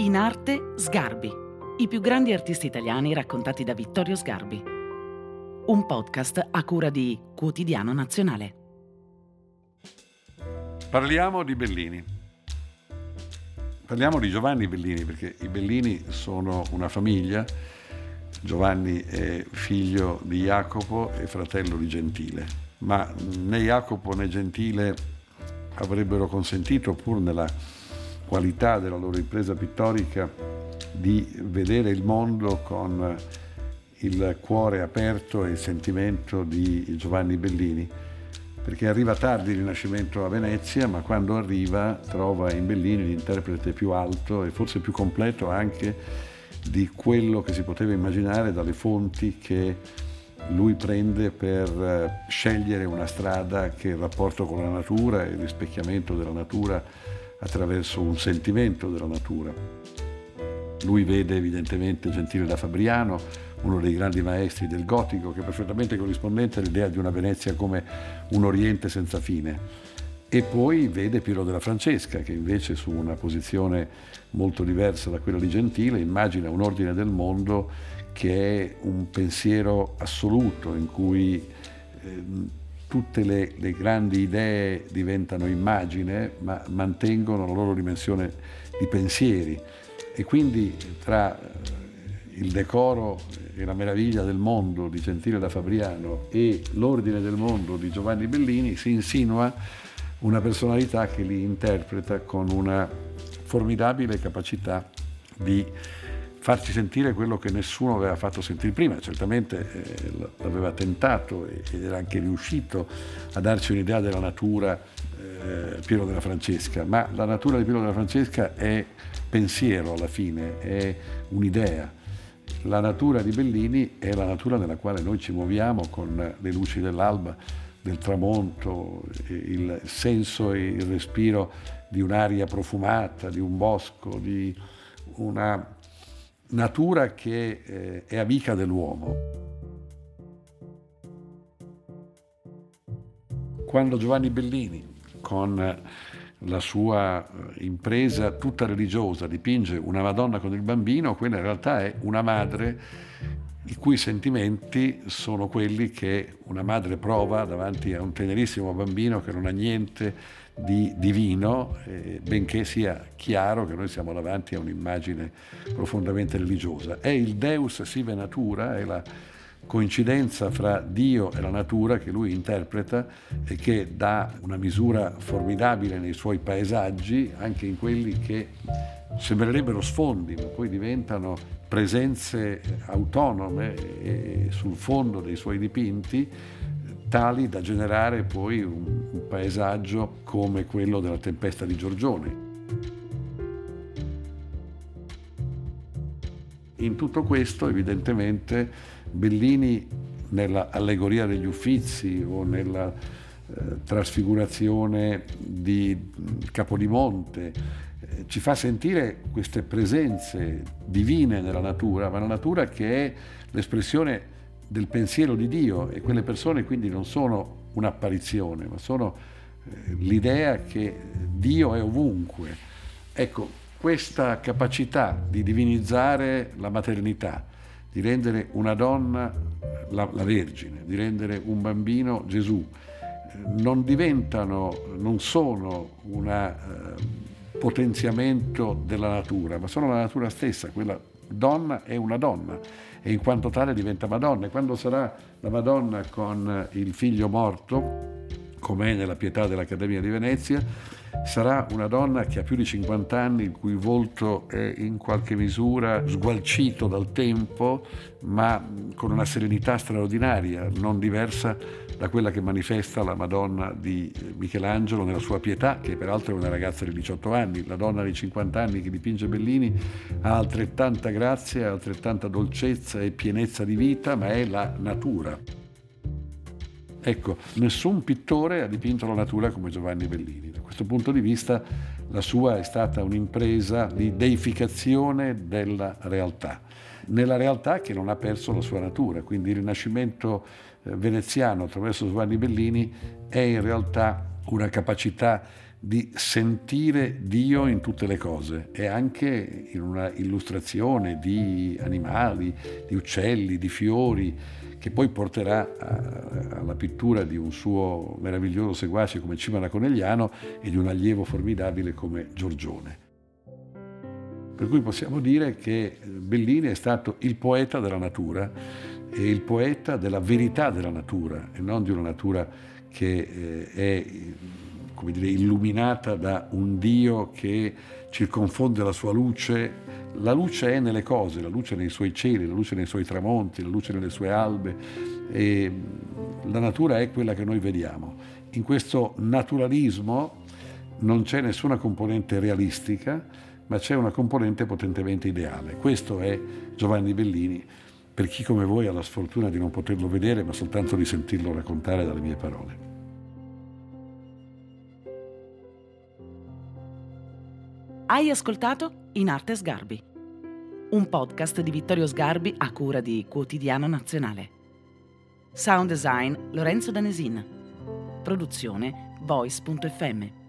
In arte Sgarbi, i più grandi artisti italiani raccontati da Vittorio Sgarbi. Un podcast a cura di Quotidiano Nazionale. Parliamo di Bellini. Parliamo di Giovanni Bellini perché i Bellini sono una famiglia. Giovanni è figlio di Jacopo e fratello di Gentile, ma né Jacopo né Gentile avrebbero consentito, pur nella qualità della loro impresa pittorica, di vedere il mondo con il cuore aperto e il sentimento di Giovanni Bellini, perché arriva tardi il Rinascimento a Venezia, ma quando arriva trova in Bellini l'interprete più alto e forse più completo anche di quello che si poteva immaginare dalle fonti che lui prende per eh, scegliere una strada che il rapporto con la natura e il rispecchiamento della natura attraverso un sentimento della natura. Lui vede evidentemente Gentile da Fabriano, uno dei grandi maestri del gotico, che è perfettamente corrispondente all'idea di una Venezia come un Oriente senza fine. E poi vede Piero della Francesca, che invece su una posizione molto diversa da quella di Gentile immagina un ordine del mondo che è un pensiero assoluto in cui eh, tutte le, le, grandi idee diventano immagine ma mantengono la loro dimensione di pensieri. E quindi tra eh, il decoro e la meraviglia del mondo di Gentile da Fabriano e l'ordine del mondo di Giovanni Bellini si insinua una personalità che li interpreta con una formidabile capacità di farci sentire quello che nessuno aveva fatto sentire prima. Certamente eh, l'aveva tentato ed era anche riuscito a darci un'idea della natura eh, Piero della Francesca, ma la natura di Piero della Francesca è pensiero alla fine, è un'idea. La natura di Bellini è la natura nella quale noi ci muoviamo con le luci dell'alba, del tramonto, il senso e il respiro di un'aria profumata, di un bosco, di una natura che eh, è amica dell'uomo. Quando Giovanni Bellini, con la sua eh, impresa tutta religiosa, dipinge una Madonna con il bambino, quella in realtà è una madre i cui sentimenti sono quelli che una madre prova davanti a un tenerissimo bambino che non ha niente di divino, eh, benché sia chiaro che noi siamo davanti a un'immagine profondamente religiosa. È il Deus sive natura, è la coincidenza fra Dio e la natura che lui interpreta e che dà una misura formidabile nei suoi paesaggi, anche in quelli che sembrerebbero sfondi, ma poi diventano presenze autonome sul fondo dei suoi dipinti, tali da generare poi un, un paesaggio come quello della tempesta di Giorgione. In tutto questo, evidentemente, Bellini nell'allegoria degli Uffizi o nella eh, trasfigurazione di Capodimonte eh, ci fa sentire queste presenze divine nella natura, ma la natura che è l'espressione del pensiero di Dio e quelle persone quindi non sono un'apparizione, ma sono eh, l'idea che Dio è ovunque. Ecco, questa capacità di divinizzare la maternità, di rendere una donna la, la Vergine, di rendere un bambino Gesù, non diventano, non sono un eh, potenziamento della natura, ma sono la natura stessa, quella donna è una donna e in quanto tale diventa Madonna. E quando sarà la Madonna con il figlio morto, come è nella pietà dell'Accademia di Venezia, sarà una donna che ha più di 50 anni, il cui volto è in qualche misura sgualcito dal tempo, ma con una serenità straordinaria, non diversa da quella che manifesta la Madonna di Michelangelo nella sua pietà, che peraltro è una ragazza di 18 anni. La donna di 50 anni che dipinge Bellini ha altrettanta grazia, altrettanta dolcezza e pienezza di vita, ma è la natura. Ecco, nessun pittore ha dipinto la natura come Giovanni Bellini. Da questo punto di vista la sua è stata un'impresa di deificazione della realtà, nella realtà che non ha perso la sua natura. Quindi il Rinascimento eh, veneziano attraverso Giovanni Bellini è in realtà una capacità di sentire Dio in tutte le cose e anche in una illustrazione di animali, di uccelli, di fiori, che poi porterà alla pittura di un suo meraviglioso seguace come Cimara Conegliano e di un allievo formidabile come Giorgione. Per cui possiamo dire che Bellini è stato il poeta della natura e il poeta della verità della natura e non di una natura che eh, è come dire, illuminata da un Dio che circonfonde la sua luce. La luce è nelle cose, la luce nei suoi cieli, la luce nei suoi tramonti, la luce nelle sue albe e la natura è quella che noi vediamo. In questo naturalismo non c'è nessuna componente realistica, ma c'è una componente potentemente ideale. Questo è Giovanni Bellini, per chi come voi ha la sfortuna di non poterlo vedere, ma soltanto di sentirlo raccontare dalle mie parole. Hai ascoltato In Arte Sgarbi, un podcast di Vittorio Sgarbi a cura di Quotidiano Nazionale. Sound design Lorenzo Danesin. Produzione voice.fm.